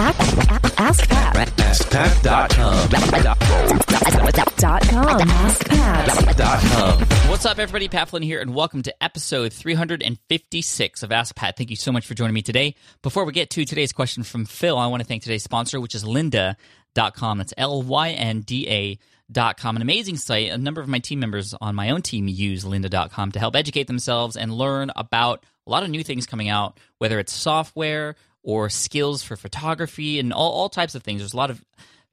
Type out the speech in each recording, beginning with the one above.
Ask Pat. AskPat.com. Dot com. AskPat. What's up, everybody? Pat Flynn here, and welcome to episode 356 of Ask Pat. Thank you so much for joining me today. Before we get to today's question from Phil, I want to thank today's sponsor, which is lynda.com. That's L Y N D A. Dot com, an amazing site. A number of my team members on my own team use lynda.com to help educate themselves and learn about a lot of new things coming out, whether it's software or skills for photography and all, all types of things. There's a lot of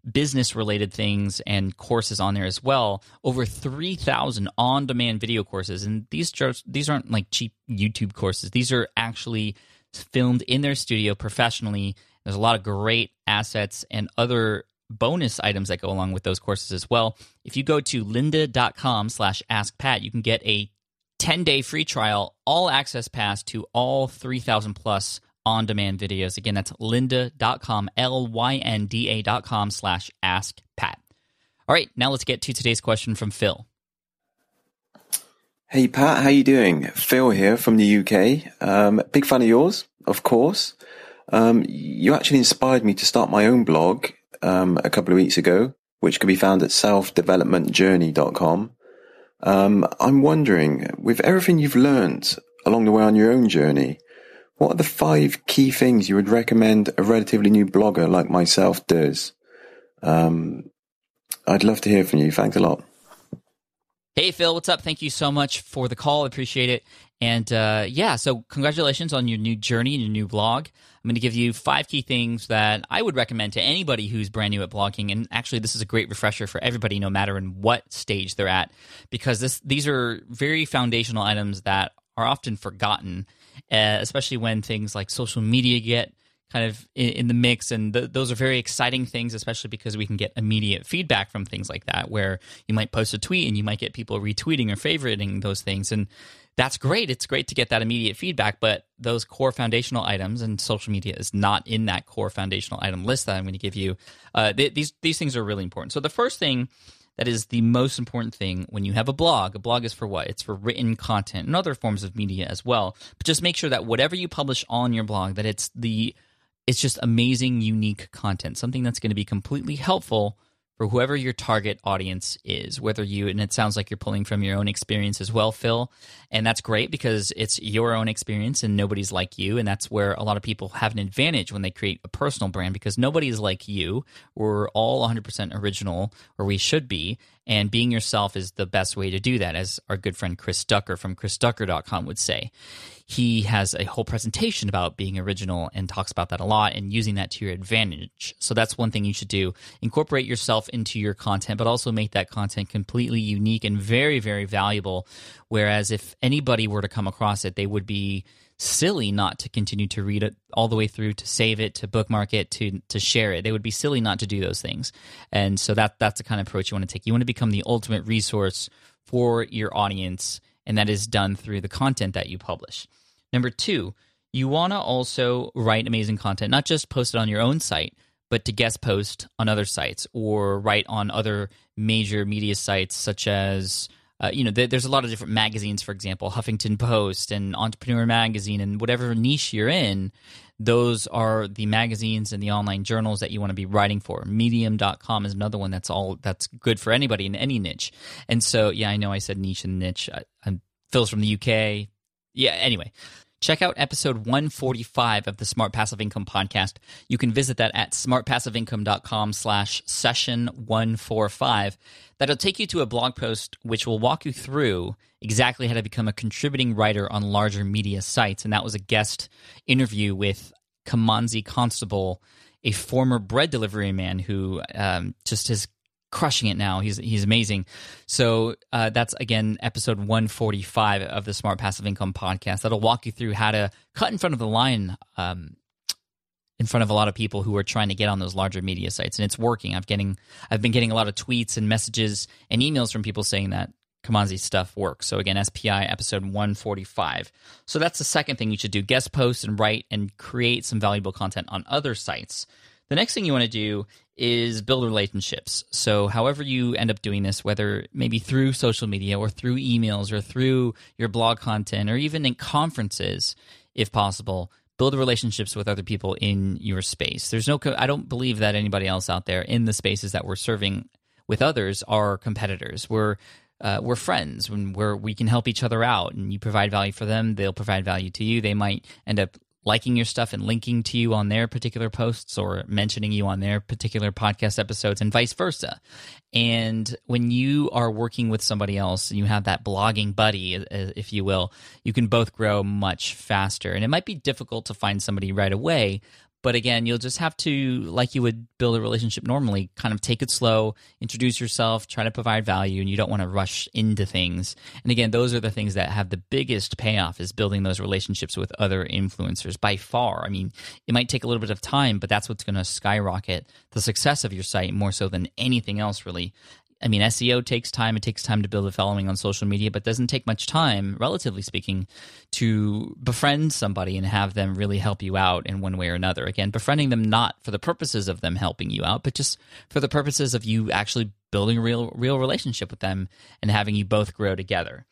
business related things and courses on there as well. Over 3,000 on demand video courses. And these, these aren't like cheap YouTube courses, these are actually filmed in their studio professionally. There's a lot of great assets and other bonus items that go along with those courses as well. If you go to lynda.com slash askpat, you can get a 10 day free trial, all access pass to all 3,000 plus on demand videos. Again, that's lynda.com, L Y N D A.com slash ask Pat. All right, now let's get to today's question from Phil. Hey Pat, how you doing? Phil here from the UK. Um, big fan of yours, of course. Um, you actually inspired me to start my own blog um, a couple of weeks ago, which can be found at selfdevelopmentjourney.com. Um, I'm wondering, with everything you've learned along the way on your own journey, what are the five key things you would recommend a relatively new blogger like myself does? Um, I'd love to hear from you. Thanks a lot. Hey, Phil, what's up? Thank you so much for the call. I appreciate it. And uh, yeah, so congratulations on your new journey and your new blog. I'm going to give you five key things that I would recommend to anybody who's brand new at blogging. And actually, this is a great refresher for everybody, no matter in what stage they're at, because this these are very foundational items that are often forgotten, uh, especially when things like social media get kind of in, in the mix. And th- those are very exciting things, especially because we can get immediate feedback from things like that, where you might post a tweet and you might get people retweeting or favoriting those things. And that's great. It's great to get that immediate feedback, but those core foundational items and social media is not in that core foundational item list that I'm going to give you. Uh, th- these these things are really important. So the first thing that is the most important thing when you have a blog. A blog is for what? It's for written content and other forms of media as well. But just make sure that whatever you publish on your blog, that it's the it's just amazing, unique content, something that's going to be completely helpful for whoever your target audience is, whether you, and it sounds like you're pulling from your own experience as well, Phil. And that's great because it's your own experience and nobody's like you. And that's where a lot of people have an advantage when they create a personal brand because nobody is like you. We're all 100% original, or we should be. And being yourself is the best way to do that, as our good friend Chris Ducker from chrisducker.com would say he has a whole presentation about being original and talks about that a lot and using that to your advantage. So that's one thing you should do. Incorporate yourself into your content, but also make that content completely unique and very, very valuable. Whereas if anybody were to come across it, they would be silly not to continue to read it all the way through to save it to bookmark it to to share it they would be silly not to do those things and so that that's the kind of approach you want to take you want to become the ultimate resource for your audience and that is done through the content that you publish. Number two, you want to also write amazing content, not just post it on your own site, but to guest post on other sites or write on other major media sites such as uh, you know, there's a lot of different magazines, for example, Huffington Post and Entrepreneur Magazine, and whatever niche you're in, those are the magazines and the online journals that you want to be writing for. Medium.com is another one that's all that's good for anybody in any niche. And so, yeah, I know I said niche and niche. I, I'm Phil's from the UK. Yeah, anyway, check out episode 145 of the Smart Passive Income podcast. You can visit that at smartpassiveincome.com slash session 145. That'll take you to a blog post which will walk you through exactly how to become a contributing writer on larger media sites. And that was a guest interview with Kimanzi Constable, a former bread delivery man who um, just has crushing it now. He's he's amazing. So uh, that's again episode 145 of the Smart Passive Income podcast. That'll walk you through how to cut in front of the line. Um, in front of a lot of people who are trying to get on those larger media sites, and it's working. I've getting, I've been getting a lot of tweets and messages and emails from people saying that Kimanzi stuff works. So again, SPI episode 145. So that's the second thing you should do: guest post and write and create some valuable content on other sites. The next thing you want to do is build relationships. So, however you end up doing this, whether maybe through social media or through emails or through your blog content or even in conferences, if possible, build relationships with other people in your space. There's no, I don't believe that anybody else out there in the spaces that we're serving with others are competitors. We're uh, we're friends when we're we can help each other out, and you provide value for them, they'll provide value to you. They might end up liking your stuff and linking to you on their particular posts or mentioning you on their particular podcast episodes and vice versa. And when you are working with somebody else and you have that blogging buddy, if you will, you can both grow much faster. And it might be difficult to find somebody right away, but again, you'll just have to, like you would build a relationship normally, kind of take it slow, introduce yourself, try to provide value, and you don't want to rush into things. And again, those are the things that have the biggest payoff is building those relationships with other influencers by far. I mean, it might take a little bit of time, but that's what's going to skyrocket the success of your site more so than anything else, really. I mean, SEO takes time. It takes time to build a following on social media, but doesn't take much time, relatively speaking, to befriend somebody and have them really help you out in one way or another. Again, befriending them not for the purposes of them helping you out, but just for the purposes of you actually building a real, real relationship with them and having you both grow together.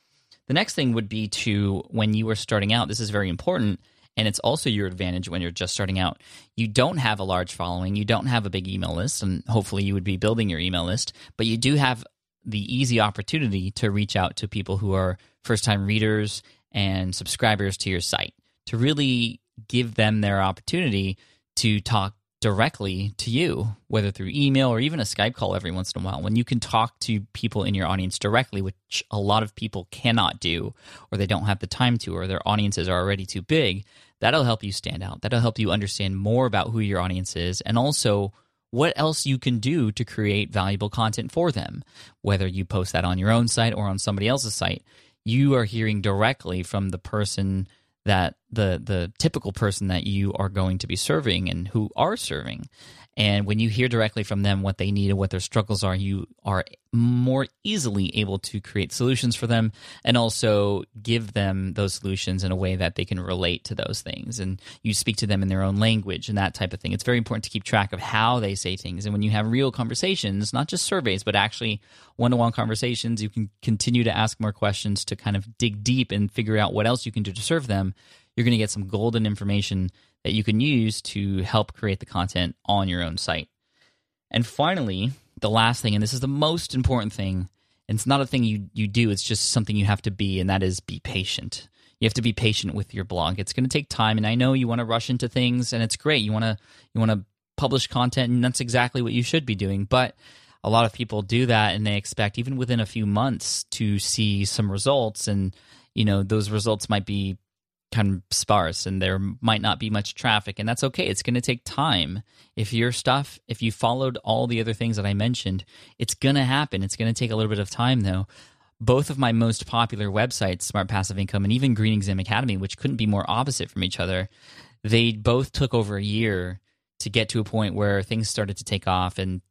The next thing would be to, when you are starting out, this is very important, and it's also your advantage when you're just starting out. You don't have a large following, you don't have a big email list, and hopefully you would be building your email list, but you do have the easy opportunity to reach out to people who are first time readers and subscribers to your site to really give them their opportunity to talk directly to you, whether through email or even a Skype call every once in a while. When you can talk to people in your audience directly, which a lot of people cannot do, or they don't have the time to, or their audiences are already too big, that'll help you stand out. That'll help you understand more about who your audience is and also what else you can do to create valuable content for them, whether you post that on your own site or on somebody else's site. You are hearing directly from the person that the the typical person that you are going to be serving and who are serving. And when you hear directly from them what they need and what their struggles are you are more easily able to create solutions for them and also give them those solutions in a way that they can relate to those things. And you speak to them in their own language and that type of thing. It's very important to keep track of how they say things. And when you have real conversations not just surveys but actually one-on-one conversations you can continue to ask more questions to kind of dig deep and figure out what else you can do to serve them you're going to get some golden information that you can use to help create the content on your own site. And finally, the last thing, and this is the most important thing, and it's not a thing you, you do, it's just something you have to be, and that is be patient. You have to be patient with your blog. It's going to take time, and I know you want to rush into things, and it's great. You want to you want to publish content, and that's exactly what you should be doing. But a lot of people do that, and they expect even within a few months to see some results, and you know those results might be kind of sparse and there might not be much traffic and that's okay. It's going to take time. If your stuff if you followed all the other things that i mentioned it's going to happen. It's going to take a little bit of time though. Both of my most popular websites smart passive income and even green exam academy which couldn't be more opposite from each other they both took over a year to get to a point where things started to take off and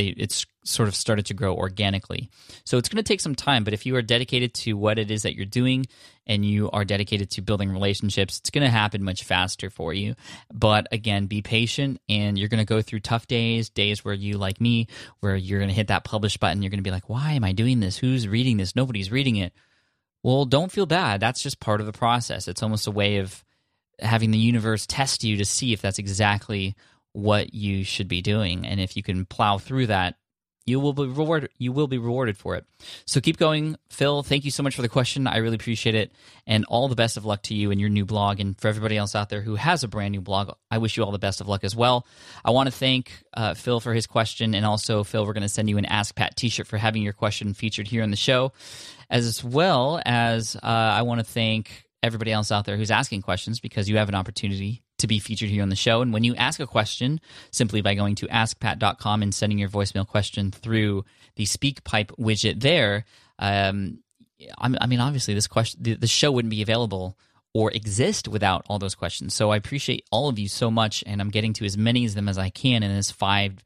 they it's sort of started to grow organically. So it's going to take some time, but if you are dedicated to what it is that you're doing and you are dedicated to building relationships, it's going to happen much faster for you. But again, be patient and you're going to go through tough days, days where you like me, where you're going to hit that publish button, you're going to be like, "Why am I doing this? Who's reading this? Nobody's reading it." Well, don't feel bad. That's just part of the process. It's almost a way of having the universe test you to see if that's exactly what you should be doing. And if you can plow through that, you will be rewarded you will be rewarded for it. So keep going, Phil. Thank you so much for the question. I really appreciate it. And all the best of luck to you and your new blog and for everybody else out there who has a brand new blog. I wish you all the best of luck as well. I want to thank uh, Phil for his question and also Phil, we're going to send you an Ask Pat t-shirt for having your question featured here on the show. As well as uh, I want to thank everybody else out there who's asking questions because you have an opportunity to be featured here on the show. And when you ask a question, simply by going to askpat.com and sending your voicemail question through the SpeakPipe widget there, um, I mean, obviously, this question, the, show wouldn't be available or exist without all those questions. So I appreciate all of you so much, and I'm getting to as many of them as I can in this five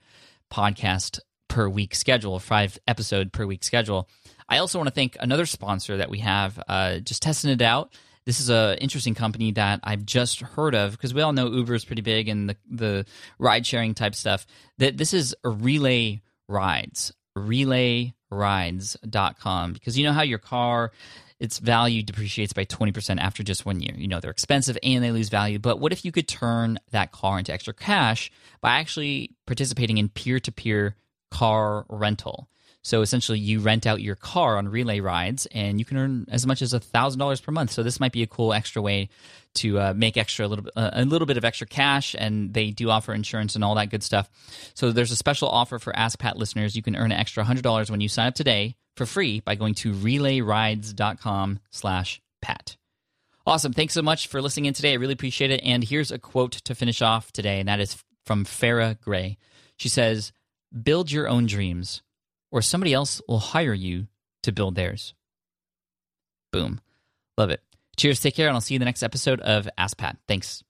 podcast per week schedule, five episode per week schedule. I also want to thank another sponsor that we have, uh, just testing it out. This is a interesting company that I've just heard of because we all know Uber is pretty big and the the ride sharing type stuff. That this is Relay Rides, RelayRides.com because you know how your car its value depreciates by 20% after just one year. You know, they're expensive and they lose value. But what if you could turn that car into extra cash by actually participating in peer to peer car rental? So essentially, you rent out your car on relay rides, and you can earn as much as thousand dollars per month. So this might be a cool extra way to uh, make extra a little uh, a little bit of extra cash, and they do offer insurance and all that good stuff. So there's a special offer for Ask Pat listeners. You can earn an extra hundred dollars when you sign up today for free by going to relayrides.com/pat. Awesome! Thanks so much for listening in today. I really appreciate it. And here's a quote to finish off today, and that is from Farrah Gray. She says, "Build your own dreams." Or somebody else will hire you to build theirs. Boom. Love it. Cheers, take care, and I'll see you in the next episode of Ask Pat. Thanks.